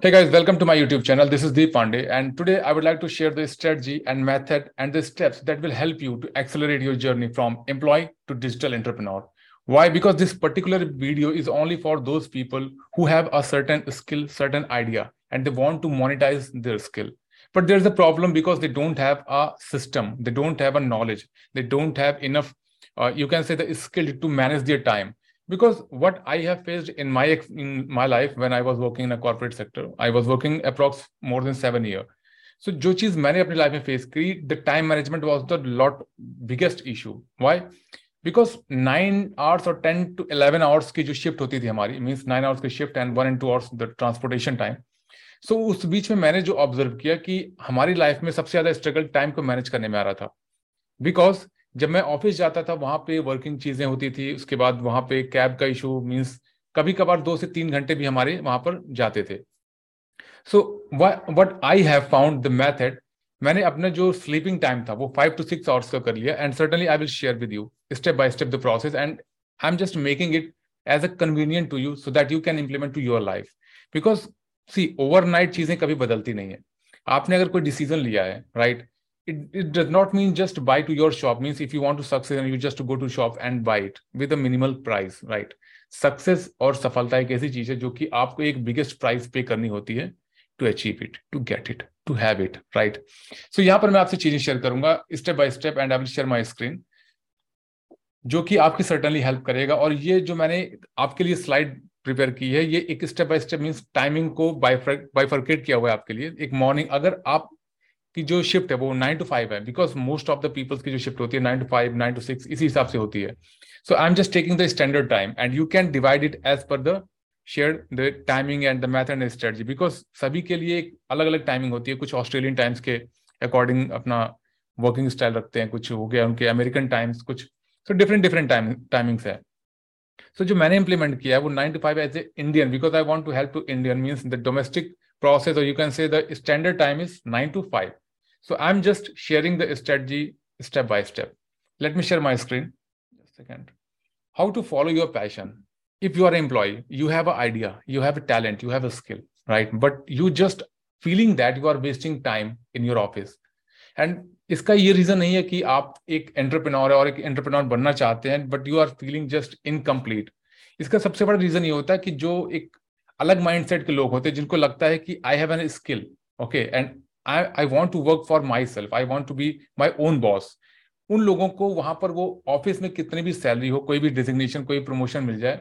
Hey guys, welcome to my YouTube channel. This is Deep Pandey, and today I would like to share the strategy and method and the steps that will help you to accelerate your journey from employee to digital entrepreneur. Why? Because this particular video is only for those people who have a certain skill, certain idea, and they want to monetize their skill. But there's a problem because they don't have a system, they don't have a knowledge, they don't have enough, uh, you can say, the skill to manage their time because what i have faced in my in my life when i was working in a corporate sector, i was working approx more than 7 year. So, जो चीज़ मैंने अपनी life में face करी the time management was the lot biggest issue why because nine hours और ten to eleven hours की जो shift होती थी हमारी मीन्स नाइन आवर्स की shift and one and two hours the transportation time so उस बीच में मैंने जो ऑब्ज़र्व किया कि हमारी लाइफ में सबसे ज़्यादा स्ट्रगल टाइम को मैनेज करने में आ रहा था. बिकॉज़ जब मैं ऑफ़िस जाता था, वहाँ पे वर्किंग चीज़ें होती थी, उसके बाद वहाँ पे कैब का इशू मीन्स कभी कभार दो से तीन घंटे भी हमारे वहाँ पर जाते थे। So what I have found the method मैंने अपना जो स्लीपिंग टाइम था, वो फाइव टू सिक्स आवर्स का कर लिया and certainly I will share with you step by step the process and I am just making it as a convenient to you so that you can implement to your life because see overnight चीज़ें कभी बदलती नहीं है। आपने अगर कोई decision लिया है right right? It, it does not mean just buy to your shop. Means if you want to succeed and you just go to shop and buy it with a minimal price right? Success और सफलता एक ऐसी चीज़ है जो कि आपको एक biggest price पे करनी होती है to achieve it to get it to have it right so यहाँ पर मैं आपसे चीज़ें शेयर करूँगा step by step and I will share my screen जो कि आपकी सर्टनली हेल्प करेगा। और ये जो मैंने आपके लिए स्लाइड प्रिपेयर की है ये एक step by step means timing को बाइफर्केट किया हुआ है आपके लिए। एक मॉर्निंग अगर आप की जो शिफ्ट है, वो नाइन टू फाइव है because most of the peoples की जो शिफ्ट होती है nine to five nine to six इसी हिसाब से होती है। So I am just taking the standard time and you can divide it as per the share the timing and the method and strategy because सभी के लिए एक अलग अलग टाइमिंग होती है। कुछ ऑस्ट्रेलियन टाइम्स के अकॉर्डिंग अपना वर्किंग स्टाइल रखते हैं, कुछ हो गया उनके अमेरिकन टाइम्स कुछ सो डिफरेंट डिफरेंट टाइमिंग्स है। सो जो मैंने इंप्लीमेंट किया है, वो nine to five as a Indian because I want to help to Indian means the domestic process, or you can say the standard time is 9 to 5 So I'm just sharing the strategy step by step. Let me share my screen. Just a second. How to follow your passion. If you are an employee, you have an idea, you have a talent, you have a skill, right? But you just feeling that you are wasting time in your office. And इसका ये reason नहीं है कि आप एक entrepreneur है और एक एंटरप्रेन्योर बनना चाहते हैं but you are feeling just incomplete इसका सबसे बड़ा रीजन ये होता है कि जो एक अलग माइंडसेट के लोग होते हैं जिनको लगता है कि I have an skill okay and I I want to work for myself I want to be my own boss उन लोगों को वहाँ पर वो ऑफ़िस में कितनी भी सैलरी हो, कोई भी डिजिग्नेशन कोई प्रमोशन मिल जाए,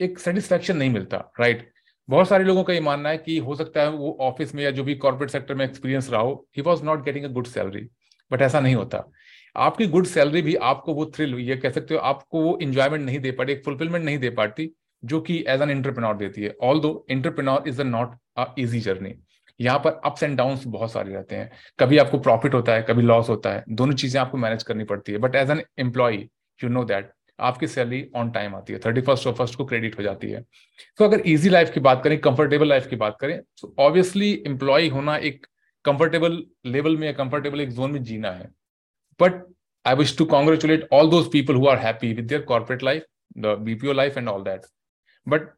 एक सेटिस्फेक्शन नहीं मिलता राइट right? बहुत सारे लोगों का ये मानना है कि हो सकता है वो ऑफ़िस में या जो भी कॉर्पोरेट सेक्टर में एक्सपीरियंस रहा हो ही was not getting a good salary but ऐसा नहीं होता। आपकी गुड सैलरी भी आपको वो थ्रिल ये कह सकते हो, आपको वो इंजॉयमेंट नहीं दे पाती, एक फुलफिलमेंट नहीं दे पाती, जो कि एज एन एंटरप्रेन्योर देती है although entrepreneur is a not a easy journey यहाँ पर अप्स एंड डाउन बहुत सारे रहते हैं। कभी आपको प्रॉफिट होता है, कभी लॉस होता है, दोनों चीज़ें आपको मैनेज करनी पड़ती है। But as an employ you know that आपकी सैलरी ऑन टाइम आती है। थर्टी फ़र्स्ट और फ़र्स्ट को क्रेडिट हो जाती है। तो अगर इजी लाइफ की बात करें कंफर्टेबल लाइफ की बात करें तो ऑब्वियसली एम्प्लॉय होना एक कंफर्टेबल लेवल में कंफर्टेबल एक जोन में जीना है। But I wish to congratulate all those people who are happy with their corporate life the BPO life and all that but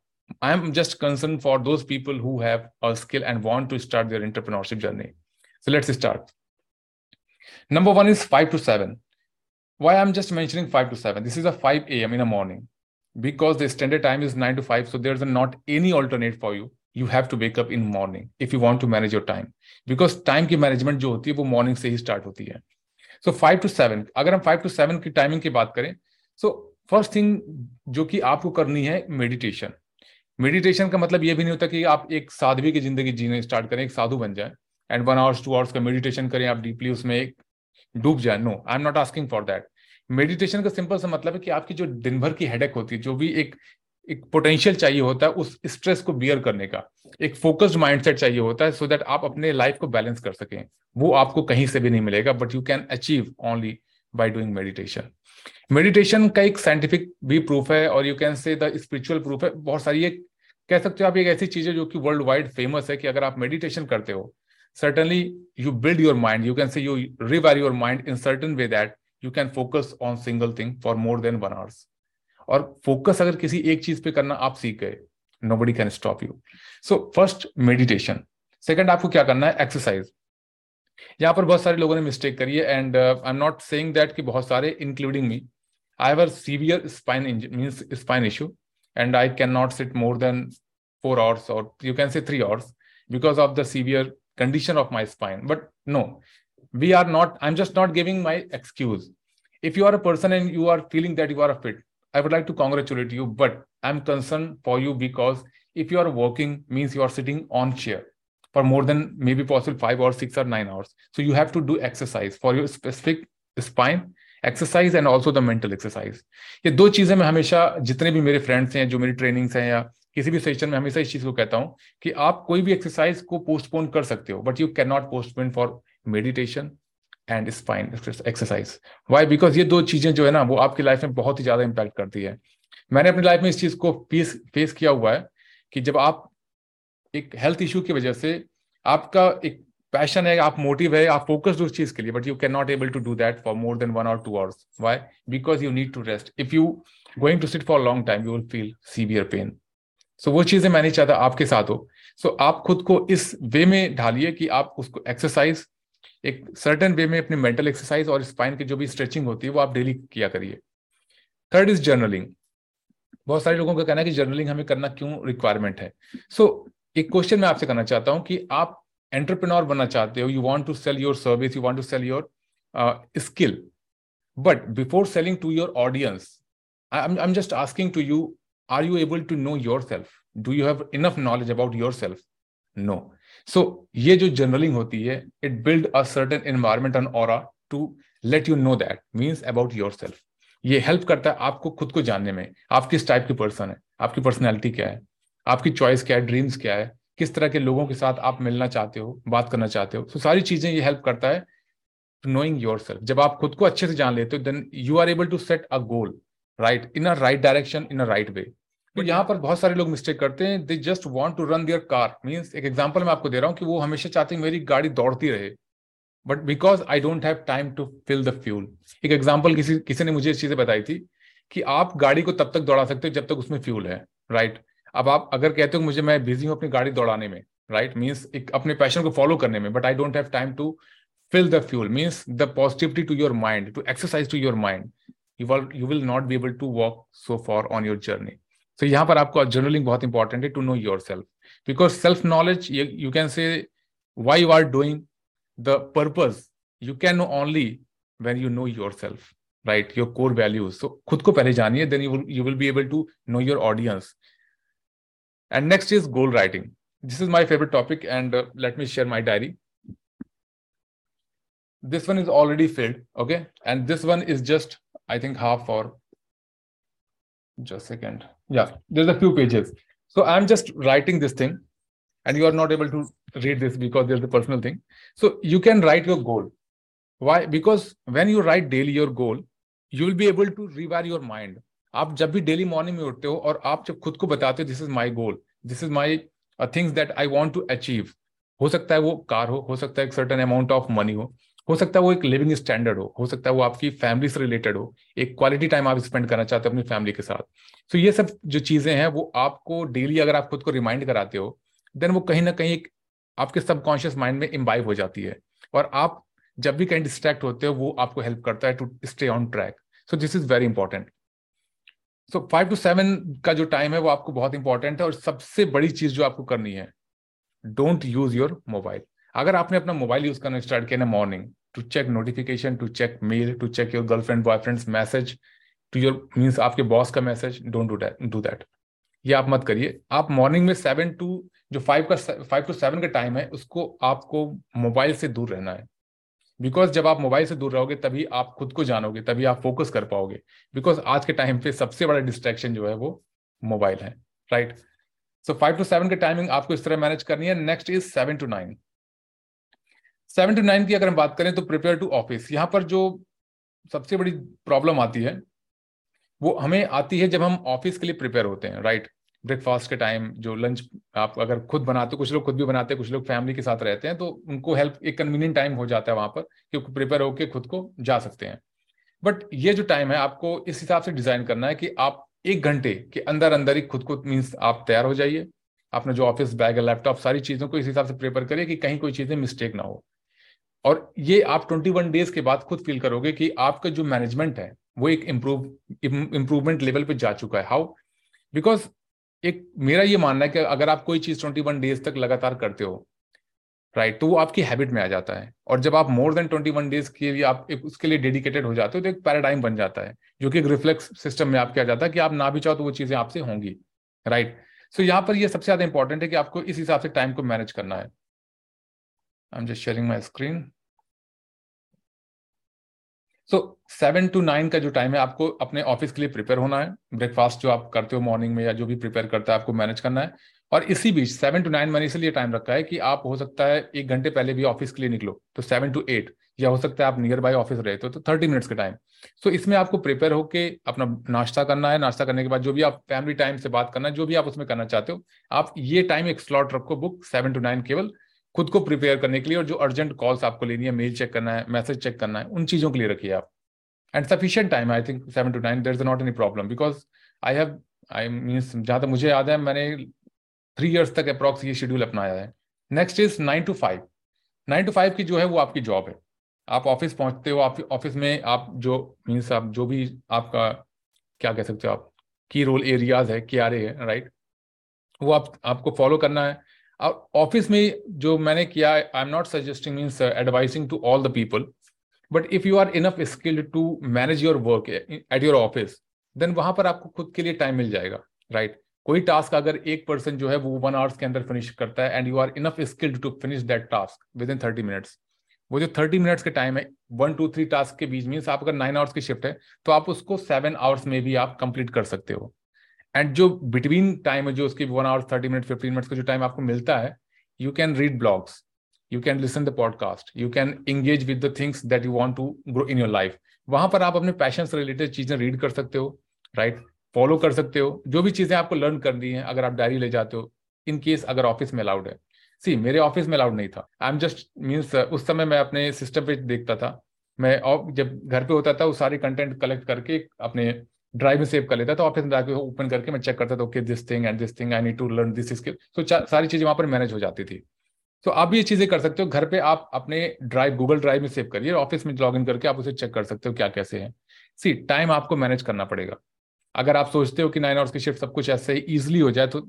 I'm just concerned for those people who have a skill and want to start their entrepreneurship journey. So let's start. Number one is 5 to 7. Why I'm just mentioning 5 to 7? This is a 5 a.m. in the morning because the standard time is 9 to 5. So there's not any alternate for you. You have to wake up in morning if you want to manage your time. Because time की management जो होती है वो morning से ही start होती है. So 5 to 7. अगर हम 5 to 7 की timing की बात करें, so first thing जो कि आपको करनी है meditation. मेडिटेशन का मतलब ये भी नहीं होता कि आप एक साध्वी की ज़िंदगी जीने स्टार्ट करें, एक साधु बन जाए and one hours two hours का मेडिटेशन करें, आप डीपली उसमें एक डूब जाए। No I am not asking for that meditation का सिंपल सा मतलब है कि आपकी जो दिन भर की हेडेक होती है, जो भी एक एक पोटेंशियल चाहिए होता है, उस स्ट्रेस को बियर करने का, एक फोकस्ड माइंडसेट चाहिए होता है सो so दैट आप अपने लाइफ को बैलेंस कर सकें। वो आपको कहीं से भी नहीं मिलेगा but you can achieve only by doing meditation meditation का एक साइंटिफिक भी प्रूफ है और you can say the spiritual proof है। बहुत सारी एक कह सकते हो आप, एक ऐसी चीज़ है जो कि वर्ल्ड वाइड फ़ेमस है कि अगर आप मेडिटेशन करते हो, certainly you build your mind, you can say you rewire your mind in certain way that you can focus on single thing for more than one hours. और focus अगर किसी एक चीज़ पे करना आप सीख गए nobody can stop you so first meditation second आपको क्या करना है? एक्सरसाइज यहाँ पर बहुत सारे लोगों ने मिस्टेक करी है and I am not saying that कि बहुत सारे including me I have a severe spine means spine issue and I can not sit more than four hours or you can say three hours because of the severe condition of my spine but no we are not I am just not giving my excuse if you are a person and you are feeling that you are a fit I would like to congratulate you but I am concern for you because if you are working means you are sitting on chair for more than maybe possible five or six or nine hours. So you have to do exercise for your specific spine exercise and also the mental exercise ये दो चीज़ें मैं हमेशा जितने भी मेरे friends हैं, जो मेरी ट्रेनिंग्स हैं या किसी भी सेशन में हमेशा इस चीज़ को कहता हूँ कि आप कोई भी एक्सरसाइज को पोस्टपोन कर सकते हो but you can not postpone for meditation and spine exercise why because ये दो चीज़ें जो है ना, वो आपकी लाइफ में बहुत ही ज़्यादा इंपैक्ट करती है। मैंने अपनी लाइफ में इस चीज़ को फेस फेस किया हुआ है कि जब आप एक हेल्थ इशू की वजह से आपका एक पैशन है आप मोटिव है आप फोकस्ड उस चीज़ के लिए but you can not able to do that for more than one or two hours why because you need to rest if you going to sit for long time you will feel severe pain so वो चीज़ें मैं नहीं चाहता आपके साथ हो। सो so, आप खुद को इस वे में ढालिए कि आप उसको एक्सरसाइज एक सर्टन वे में अपनी मेंटल एक्सरसाइज और स्पाइन की जो भी स्ट्रेचिंग होती है वो आप डेली किया करिए। थर्ड इज़ जर्नलिंग बहुत सारे लोगों का कहना है कि जर्नलिंग हमें करना क्यों रिक्वायरमेंट है? सो so, एक क्वेश्चन मैं आपसे करना चाहता हूँ कि आप एंटरप्रेन्योर बनना चाहते हो you want to sell your service you want to sell your skill but before selling to your audience I am just asking to you are you able to know yourself do you have enough knowledge about yourself no so ये जो journaling होती है it build a certain environment and और to let you know that means about yourself ये help करता है आपको खुद को जानने में। आप किस टाइप की पर्सन है? आपकी पर्सनैलिटी क्या है? आपकी चॉइस क्या है ड्रीम्स क्या है किस तरह के लोगों के साथ आप मिलना चाहते हो बात करना चाहते हो। तो सारी चीज़ें ये हेल्प करता है टू नोइंग योर सेल्फ जब आप खुद को अच्छे से जान लेते हो then you are able to set a goal right in a right direction in a right way तो यहाँ पर बहुत सारे लोग मिस्टेक करते हैं। They just want to run their car means एक एग्ज़ाम्पल मैं आपको दे रहा हूँ कि वो हमेशा चाहते हैं मेरी गाड़ी दौड़ती रहे। But because I don't have time to fill the fuel एक एग्ज़ाम्पल किसी किसी ने मुझे इस चीज़ें बताई थी कि आप गाड़ी को तब तक दौड़ा सकते हो जब तक उसमें फ्यूल है राइट right? अब आप अगर कहते हो मुझे मैं बिज़ी हूँ अपनी गाड़ी दौड़ाने में राइट? मीन्स अपने पैशन को फॉलो करने में but I don't have time to fill the fuel. Means the positivity to your mind, to exercise to your mind, you will you will not be able to walk so far on your journey. यहाँ पर आपको journaling बहुत important है to know yourself because self knowledge you can say why you are doing the purpose you can know only when you know yourself right your core values so खुद को पहले जानिए then you you will be able to know your audience And next is goal writing. This is my favorite topic, and uh, let me share my diary. This one is already filled, okay? And this one is just, I think, half or just a second. Yeah, there's a few pages. So I'm just writing this thing, and you are not able to read this because there's a personal thing. So you can write your goal. Why? Because when you write daily your goal, you will be able to rewire your mind. आप जब भी daily morning में उठते हो और आप जब खुद को बताते हो this is my goal this is my things that I want to achieve हो सकता है वो कार हो हो सकता है एक सर्टन अमाउंट ऑफ़ मनी हो हो सकता है वो एक लिविंग स्टैंडर्ड हो हो सकता है वो आपकी फैमिली से रिलेटेड हो, एक क्वालिटी टाइम आप स्पेंड करना चाहते हो अपनी फैमिली के साथ। सो so ये सब जो चीज़ें हैं, वो आपको डेली अगर आप खुद को रिमाइंड कराते हो देन वो कहीं ना कहीं एक आपके सबकॉन्शियस माइंड में इम्बाइव हो जाती है। और आप जब भी कहीं डिस्ट्रैक्ट होते हो, वो आपको हेल्प करता है to stay on track so this is very important so five to seven का जो टाइम है वो आपको बहुत इंपॉर्टेंट है और सबसे बड़ी चीज़ जो आपको करनी है डोंट यूज़ योर मोबाइल अगर आपने अपना मोबाइल यूज़ करना स्टार्ट किया ना morning to check notification to check mail to check your girlfriend boyfriend message to your means आपके बॉस का message don't do do that ये आप मत करिए। आप मॉर्निंग में सेवन टू जो फाइव का फाइव टू सेवन का टाइम है, उसको आपको मोबाइल से दूर रहना है। बिकॉज़ जब आप मोबाइल से दूर रहोगे, तभी आप खुद को जानोगे, तभी आप फोकस कर पाओगे। बिकॉज़ आज के टाइम पे सबसे बड़ा डिस्ट्रैक्शन जो है, वो मोबाइल है right so five to seven की टाइमिंग आपको इस तरह मैनेज करनी है। Next is seven to nine seven to nine की अगर हम बात करें तो प्रिपेयर टू ऑफ़िस यहाँ पर जो सबसे बड़ी प्रॉब्लम आती है, वो हमें आती है जब हम ऑफ़िस के लिए प्रिपेयर होते हैं राइट ब्रेकफास्ट के टाइम जो लंच आप अगर खुद बनाते हो, कुछ लोग खुद भी बनाते हैं, कुछ लोग फैमिली के साथ रहते हैं तो उनको हेल्प एक कन्वीनियंट टाइम हो जाता है वहाँ पर कि प्रिपेयर होकर खुद को जा सकते हैं। बट ये जो टाइम है, आपको इस हिसाब से डिज़ाइन करना है कि आप एक घंटे के अंदर अंदर ही खुद को मीन्स आप तैयार हो जाइए। अपने जो ऑफ़िस बैग है लैपटॉप सारी चीज़ों को इस हिसाब से प्रिपेयर करिए कि कहीं कोई चीज़ें मिस्टेक ना हो। और ये आप 21 डेज़ के बाद खुद फील करोगे कि आपका जो मैनेजमेंट है, वो एक इम्प्रूव इम्प्रूवमेंट लेवल पे जा चुका है। हाउ बिकॉज़ एक मेरा ये मानना है कि अगर आप कोई चीज़ 21 डेज़ तक लगातार करते हो राइट तो वो आपकी हैबिट में आ जाता है। और जब आप मोर देन 21 डेज़ के लिए आप एक उसके लिए डेडिकेटेड हो जाते हो तो एक पैराडाइम बन जाता है, जो कि एक रिफ्लेक्स सिस्टम में आपके आ जाता है कि आप ना भी चाहो तो वो चीज़ें आपसे होंगी राइट सो यहाँ पर ये सबसे ज़्यादा इंपॉर्टेंट है कि आपको इस हिसाब से टाइम को मैनेज करना है। I am just sharing my screen so seven to nine का जो टाइम है, आपको अपने ऑफ़िस के लिए प्रिपेयर होना है। ब्रेकफास्ट जो आप करते हो मॉर्निंग में या जो भी प्रिपेयर करता है, आपको मैनेज करना है। और इसी बीच सेवन टू नाइन मैंने इसलिए टाइम रखा है कि आप हो सकता है एक घंटे पहले भी ऑफ़िस के लिए निकलो तो सेवन टू एट या हो सकता है आप नियर बाय ऑफ़िस रहते हो तो थर्टी मिनट्स का टाइम सो इसमें आपको प्रिपेयर होकर अपना नाश्ता करना है। नाश्ता करने के बाद जो भी आप फैमिली टाइम से बात करना है, जो भी आप उसमें करना चाहते हो, आप ये टाइम एक स्लॉट रखो बुक सेवन टू नाइन केवल। खुद को प्रिपेयर करने के लिए और जो अर्जेंट कॉल्स आपको लेनी है मेल चेक करना है मैसेज चेक करना है, उन चीज़ों के लिए रखिए आप। And sufficient time I think seven to nine there is not any problem because I have I means जहाँ तक मुझे याद है, मैंने थ्री ईयर्स तक अप्रॉक्स ये शेड्यूल अपनाया है। Next is nine to five nine to five की जो है, वो आपकी जॉब है। आप ऑफ़िस पहुँचते हो, आप ऑफ़िस में आप जो मीन्स आप जो भी आपका, क्या कह सकते हो आप की रोल एरियाज़ है के है राइट वो आप, आपको फॉलो करना है। और ऑफ़िस में जो मैंने किया I am not suggesting means advising to all the people but if you are enough skilled to manage your work at your office then वहाँ पर आपको खुद के लिए टाइम मिल जाएगा राइट right? कोई टास्क अगर एक पर्सन जो है, वो वन आवर्स के अंदर फिनिश करता है and you are enough skilled to finish that task within thirty minutes वो जो थर्टी मिनट्स के टाइम है वन टू थ्री टास्क के बीच में आप अगर नाइन आवर्स की शिफ्ट है तो आप उसको सेवन आवर्स में भी आप कंप्लीट कर सकते हो एंड जो बिटवीन टाइम है, जो उसकी one hours thirty minute fifteen minutes का जो टाइम आपको मिलता है you can read blogs you can listen the podcast you can engage with the things that you want to grow in your life वहाँ पर आप अपने पैशन से रिलेटेड चीज़ें रीड कर सकते हो राइट right? फॉलो कर सकते हो। जो भी चीज़ें आपको लर्न करनी है, अगर आप डायरी ले जाते हो इन केस अगर ऑफ़िस में अलाउड है। सी मेरे ऑफ़िस में अलाउड नहीं था। आई एम जस्ट मीन्स उस समय मैं अपने सिस्टम पे देखता था। मैं जब घर पे होता था, वो सारे कंटेंट कलेक्ट करके अपने ड्राइव में सेव कर लेता तो ऑफ़िस में जाकर ओपन करके मैं चेक करता था, okay this thing and this thing I need to learn this skill तो सारी चीज़ें वहाँ पर मैनेज हो जाती थी। तो आप ये चीज़ें कर सकते हो, घर पे आप अपने ड्राइव गूगल ड्राइव में सेव करिए, ऑफ़िस में लॉग इन करके आप उसे चेक कर सकते हो क्या कैसे है। सी टाइम आपको मैनेज करना पड़ेगा। अगर आप सोचते हो कि नाइन आवर्स की शिफ्ट सब कुछ ऐसे ईजिली हो जाए तो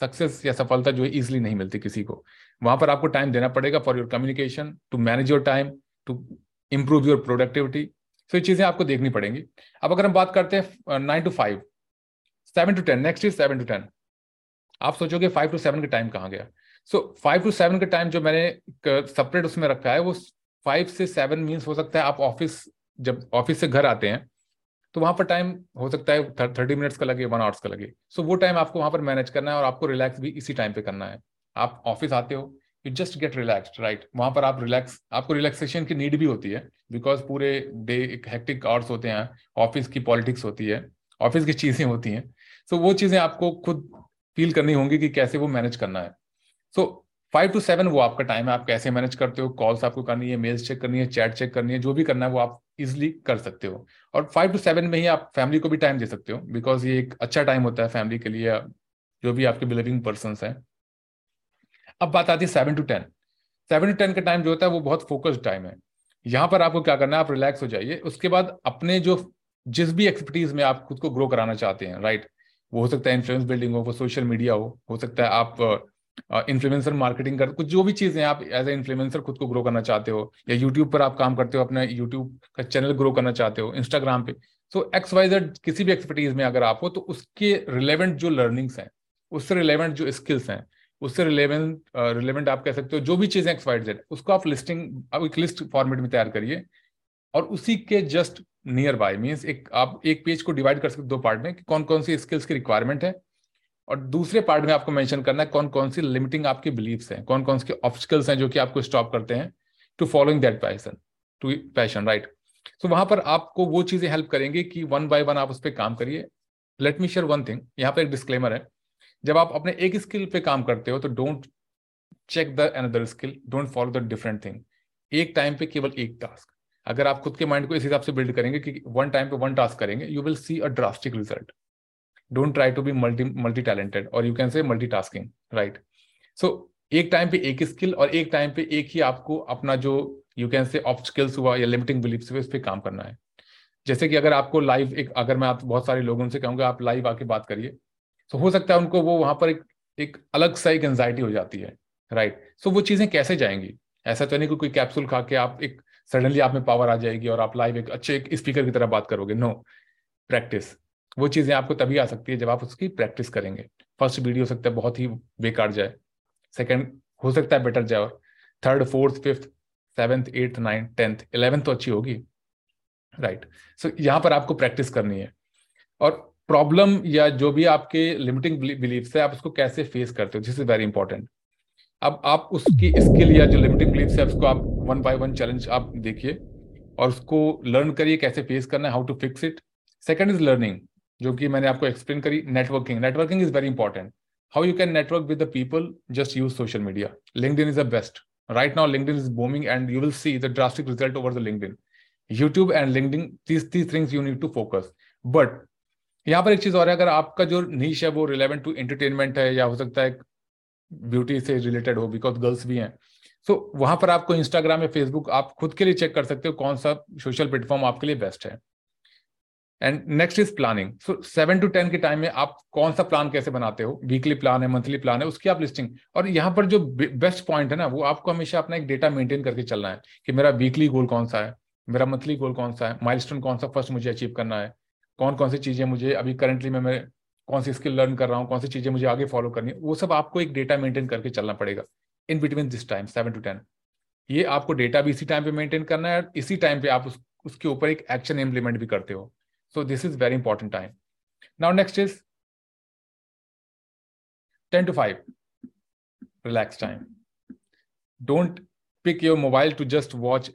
सक्सेस या सफलता जो है ईजिली नहीं मिलती किसी को। वहाँ पर आपको टाइम देना पड़ेगा for your communication to manage your time to improve your productivity so ये चीज़ें आपको देखनी पड़ेंगी। अब अगर हम बात करते हैं nine to five seven to ten next is seven to ten आप सोचोगे फाइव टू सेवन का टाइम कहाँ गया? सो फाइव टू सेवन का टाइम जो मैंने सेपरेट उसमें रखा है वो फाइव से सेवन मीन्स हो सकता है आप ऑफ़िस जब ऑफ़िस से घर आते हैं तो वहाँ पर टाइम हो सकता है थर्टी मिनट्स का लगे वन आवर्स का लगे। सो so, वो टाइम आपको वहाँ पर मैनेज करना है और आपको रिलैक्स भी इसी टाइम पे करना है। आप ऑफ़िस आते हो you just get relax right वहाँ पर आप रिलैक्स आपको रिलैक्सेशन की नीड भी होती है बिकॉज़ पूरे डे एक हेक्टिक आवर्स होते हैं ऑफ़िस की पॉलिटिक्स होती है ऑफ़िस की चीज़ें होती हैं। सो so, वो चीज़ें आपको खुद फील करनी होंगी कि कैसे वो मैनेज करना है। सो फाइव टू सेवन वो आपका टाइम है आप कैसे मैनेज करते हो कॉल्स आपको करनी है मेल्स चेक करनी है चैट चेक करनी है जो भी करना है वो आप इजिली कर सकते हो। और फाइव टू सेवन में ही आप फैमिली को भी टाइम दे सकते हो बिकॉज़ ये एक अच्छा टाइम होता है फैमिली के लिए जो भी आपके बिलीविंग पर्सन है। अब बात आती है seven to ten seven to ten का टाइम जो होता है वो बहुत फोकस्ड टाइम है। यहाँ पर आपको क्या करना है? आप रिलैक्स हो जाइए। उसके बाद अपने जो जिस भी एक्सपर्टीज में आप खुद को ग्रो कराना चाहते हैं राइट वो हो सकता है इन्फ्लुएंस बिल्डिंग हो, वो सोशल मीडिया हो हो सकता है आप इन्फ्लुएंसर मार्केटिंग कर, कुछ जो भी चीज़ें आप एज ए इन्फ्लुएंसर खुद को ग्रो करना चाहते हो, या यूट्यूब पर आप काम करते हो, अपना यूट्यूब का चैनल ग्रो करना चाहते हो इंस्टाग्राम पे। सो एक्स वाई जेड किसी भी एक्सपर्टीज में अगर आप हो तो उसके रिलेवेंट जो लर्निंग्स हैं, उससे रिलेवेंट जो स्किल्स हैं उससे रिलेवेंट रिलेवेंट आप कह सकते हो, जो भी चीज़ें एक्स वाई जेड उसको आप लिस्टिंग आप एक लिस्ट फॉर्मेट में तैयार करिए। और उसी के जस्ट नियर बाय मीन्स एक आप एक पेज को डिवाइड कर सकते हो दो पार्ट में कि कौन कौन सी स्किल्स की रिक्वायरमेंट है। और दूसरे पार्ट में आपको मेंशन करना है कौन कौन सी लिमिटिंग आपकी बिलीव्स हैं कौन कौन से ऑब्स्टिकल्स हैं जो कि आपको स्टॉप करते हैं to following that passion to passion right so वहाँ पर आपको वो चीज़ें हेल्प करेंगे कि वन बाय वन आप उस पर काम करिए। Let me share one thing यहाँ पर एक डिस्क्लेमर है। जब आप अपने एक स्किल पे काम करते हो तो don't check the another skill don't follow the different thing एक टाइम पे केवल एक टास्क अगर आप खुद के माइंड को इस हिसाब से बिल्ड करेंगे कि वन टाइम पे वन टास्क करेंगे you will see a drastic result don't try to be multi multi talented or you can say multitasking right so एक टाइम पे एक स्किल और एक टाइम पे एक ही आपको अपना जो you can say of skills हुआ या लिमिटिंग बिलीफ हुए, उस पर काम करना है. जैसे कि अगर आपको लाइव एक, अगर मैं आप, बहुत सारे लोगों से कहूँगा, आप लाइव आके बात करिए तो हो सकता है उनको वो वहाँ पर एक एक अलग सा एक एंजाइटी हो जाती है राइट सो वो चीज़ें कैसे जाएँगी? ऐसा तो नहीं कि कोई कैप्सूल खा के आप एक सडनली आप में पावर आ जाएगी और आप लाइव एक अच्छे एक स्पीकर की तरह बात करोगे। नो प्रैक्टिस वो चीज़ें आपको तभी आ सकती है जब आप उसकी प्रैक्टिस करेंगे। फ़र्स्ट वीडियो हो सकता है बहुत ही बेकार जाए। सेकंड हो सकता है बेटर जाए और third fourth fifth seventh eighth ninth tenth eleventh तो अच्छी होगी। राइट सो so, यहाँ पर आपको प्रैक्टिस करनी है। और प्रॉब्लम या जो भी आपके लिमिटिंग बिलीफ है, आप उसको कैसे फेस करते हो? दिस इज़ वेरी इंपॉर्टेंट अब आप उसकी स्किल या जो लिमिटिंग बिलीफ है, उसको आप वन बाय वन चैलेंज आप देखिए और उसको लर्न करिए कैसे फेस करना है how to fix it second is learning जो कि मैंने आपको एक्सप्लेन करी networking networking is very important how you can network with the people just use social media LinkedIn is the best right now, linkedin is booming and you will see the drastic result over the linkedin. Youtube and linkedin, these these things you need to focus. But यहाँ पर एक चीज़ और है अगर आपका जो नीच है वो रिलेवेंट टू एंटरटेनमेंट है या हो सकता है ब्यूटी से रिलेटेड हो बिकॉज़ गर्ल्स भी हैं। सो so, वहाँ पर आपको इंस्टाग्राम या फेसबुक आप खुद के लिए चेक कर सकते हो कौन सा सोशल प्लेटफॉर्म आपके लिए बेस्ट है। And next is planning so seven to ten के टाइम में आप कौन सा प्लान कैसे बनाते हो? वीकली प्लान है मंथली प्लान है उसकी आप लिस्टिंग और यहाँ पर जो बेस्ट पॉइंट है ना वो आपको हमेशा अपना एक डेटा मेंटेन करके चलना है कि मेरा वीकली गोल कौन सा है मेरा मंथली गोल कौन सा है माइलस्टोन कौन सा फ़र्स्ट मुझे अचीव करना है। कौन कौन सी चीज़ें मुझे अभी करंटली में मैं कौन सी स्किल लर्न कर रहा हूँ कौन सी चीज़ें मुझे आगे फॉलो करनी है वो सब आपको एक डेटा मेंटेन करके चलना पड़ेगा in between this time seven to ten ये आपको डेटा भी इसी टाइम पे मेंटेन करना है और इसी टाइम पे आप उस, उसके ऊपर एक एक्शन इम्प्लीमेंट भी करते हो so this is very important time Now next is 10 to 5, relax time. Don't pick your mobile to just watch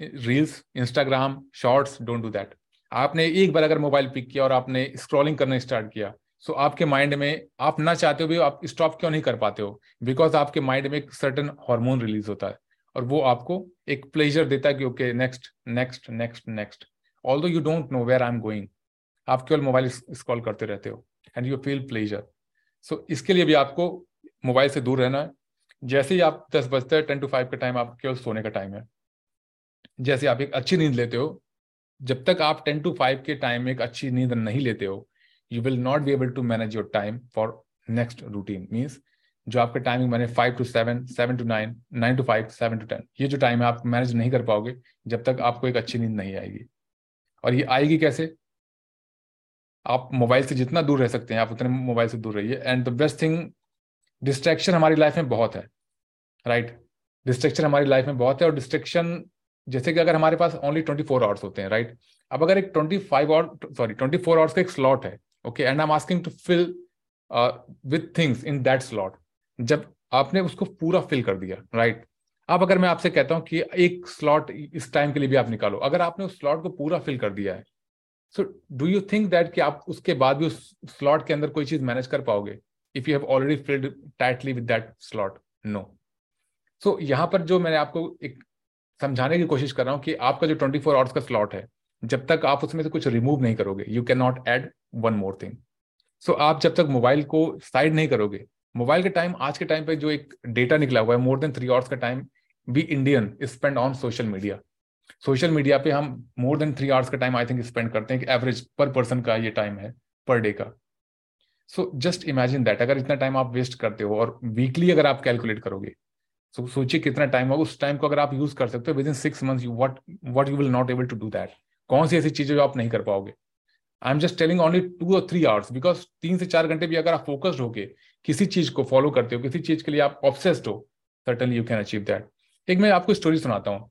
reels, Instagram, shorts, don't do that. आपने एक बार अगर मोबाइल पिक किया और आपने स्क्रॉलिंग करना स्टार्ट किया सो आपके माइंड में आप ना चाहते हो भी आप स्टॉप क्यों नहीं कर पाते हो? बिकॉज़ आपके माइंड में एक सर्टन हार्मोन रिलीज़ होता है और वो आपको एक प्लेजर देता है कि okay next next next next although you don't know where I am going आप केवल मोबाइल स्क्रॉल करते रहते हो and you feel pleasure so इसके लिए भी आपको मोबाइल से दूर रहना है। जैसे ही आप दस बजते हैं टेन टू फाइव का टाइम आप केवल सोने का टाइम है। जैसे आप एक अच्छी नींद लेते हो जब तक आप टेन टू फाइव के टाइम में एक अच्छी नींद नहीं लेते हो you will not be able to manage your time for next routine means जो आपका टाइमिंग मैंने five to seven seven to nine nine to five seven to ten ये जो टाइम है आप मैनेज नहीं कर पाओगे जब तक आपको एक अच्छी नींद नहीं आएगी। और ये आएगी कैसे? आप मोबाइल से जितना दूर रह सकते हैं, आप उतने मोबाइल से दूर रहिए। And the best thing distraction हमारी लाइफ में बहुत है राइट right? डिस्ट्रैक्शन हमारी लाइफ में बहुत है और डिस्ट्रैक्शन जैसे कि अगर हमारे पास ओनली ट्वेंटी फोर आवर्स होते हैं राइट? अब अगर एक twenty five hour sorry twenty four hours का एक स्लॉट है okay and I am asking to fill with things in that slot जब आपने उसको पूरा फिल कर दिया राइट right? अब अगर मैं आपसे कहता हूँ कि एक स्लॉट इस टाइम के लिए भी आप निकालो। अगर आपने उस स्लॉट को पूरा फिल कर दिया है so do you think that कि आप उसके बाद भी उस स्लॉट के अंदर कोई चीज़ मैनेज कर पाओगे? If you have already filled tightly with that slot no so यहाँ पर जो मैंने आपको एक समझाने की कोशिश कर रहा हूँ कि आपका जो 24 फोर आवर्स का स्लॉट है, जब तक आप उसमें से कुछ रिमूव नहीं करोगे you can not add one more thing so आप जब तक मोबाइल को साइड नहीं करोगे मोबाइल के टाइम आज के टाइम पे जो एक डेटा निकला हुआ है मोर देन थ्री आवर्स का time be Indian spend on social media social media पे हम मोर देन थ्री आवर्स का टाइम आई थिंक स्पेंड करते हैं कि एवरेज पर पर्सन का ये टाइम है पर डे का. सो जस्ट इमेजिन दैट अगर इतना टाइम आप वेस्ट करते हो और वीकली अगर आप कैलकुलेट करोगे सो, सोचिए कितना टाइम होगा। उस टाइम को अगर आप यूज़ कर सकते हो within six month you what what you will not able to do that कौन सी ऐसी चीज़ें जो आप नहीं कर पाओगे? I am just telling only two और थ्री आवर्स बिकॉज़ तीन से चार घंटे भी अगर आप फोकस्ड होके किसी चीज़ को फॉलो करते हो, किसी चीज़ के लिए आप ऑब्सेस्ड हो certainly you can achieve that एक मैं आपको स्टोरी सुनाता हूँ।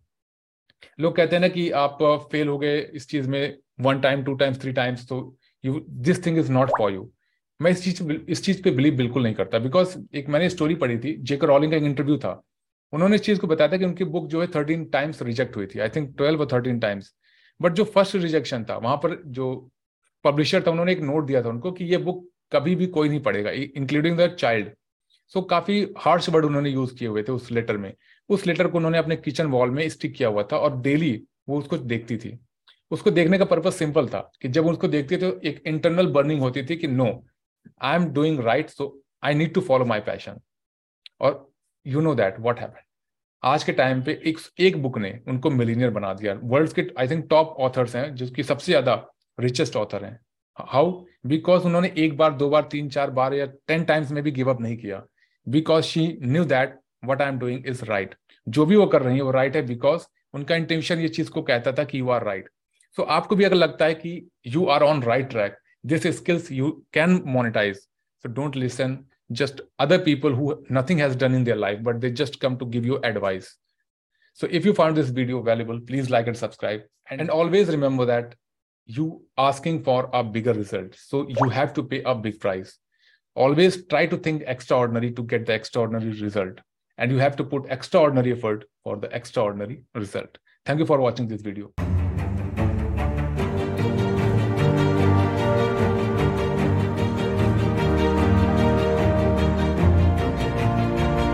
लोग कहते हैं ना कि आप फेल हो गए इस चीज़ में one time two times three times तो you this thing is not for you मैं इस चीज़ इस चीज़ पे बिलीव बिल्कुल नहीं करता बिकॉज़ एक मैंने स्टोरी पढ़ी थी जेकर रॉलिंग का एक इंटरव्यू था। उन्होंने इस चीज़ को बताया था कि उनकी बुक जो है थर्टीन टाइम्स रिजेक्ट हुई थी। आई थिंक ट्वेल्व और थर्टीन टाइम्स बट जो फ़र्स्ट रिजेक्शन था, वहाँ पर जो पब्लिशर था, उन्होंने एक नोट दिया था उनको कि ये बुक कभी भी कोई नहीं पढ़ेगा इंक्लूडिंग द चाइल्ड सो काफ़ी हार्श वर्ड उन्होंने यूज़ किए हुए थे उस लेटर में। उस लेटर को उन्होंने अपने किचन वॉल में स्टिक किया हुआ था और डेली वो उसको देखती थी। उसको देखने का पर्पज सिंपल था कि जब उसको देखते तो एक इंटरनल बर्निंग होती थी कि no I am doing right so I need to follow my passion और you know that what happen आज के टाइम पे एक एक बुक ने उनको मिलीनियर बना दिया। वर्ल्ड के आई थिंक टॉप ऑथर्स हैं, जिसकी सबसे ज़्यादा रिचेस्ट ऑथर हैं। हाउ बिकॉज़ उन्होंने एक बार, दो बार, तीन, चार बार या टेन टाइम्स में भी गिव अप नहीं किया। Because she knew that what I am doing is right जो भी वो कर रही है, वो राइट right है बिकॉज़ उनका इंटेंशन ये चीज़ को कहता था कि यू आर राइट सो आपको भी अगर लगता है कि you are on right track this skills you can monetize so don't listen just other people who nothing has done in their life but they just come to give you advice. So if you found this video valuable please like and subscribe. And, and always remember that you asking for a bigger result. So you have to pay a big price. Always try to think extraordinary to get the extraordinary result. And you have to put extraordinary effort for the extraordinary result. Thank you for watching this video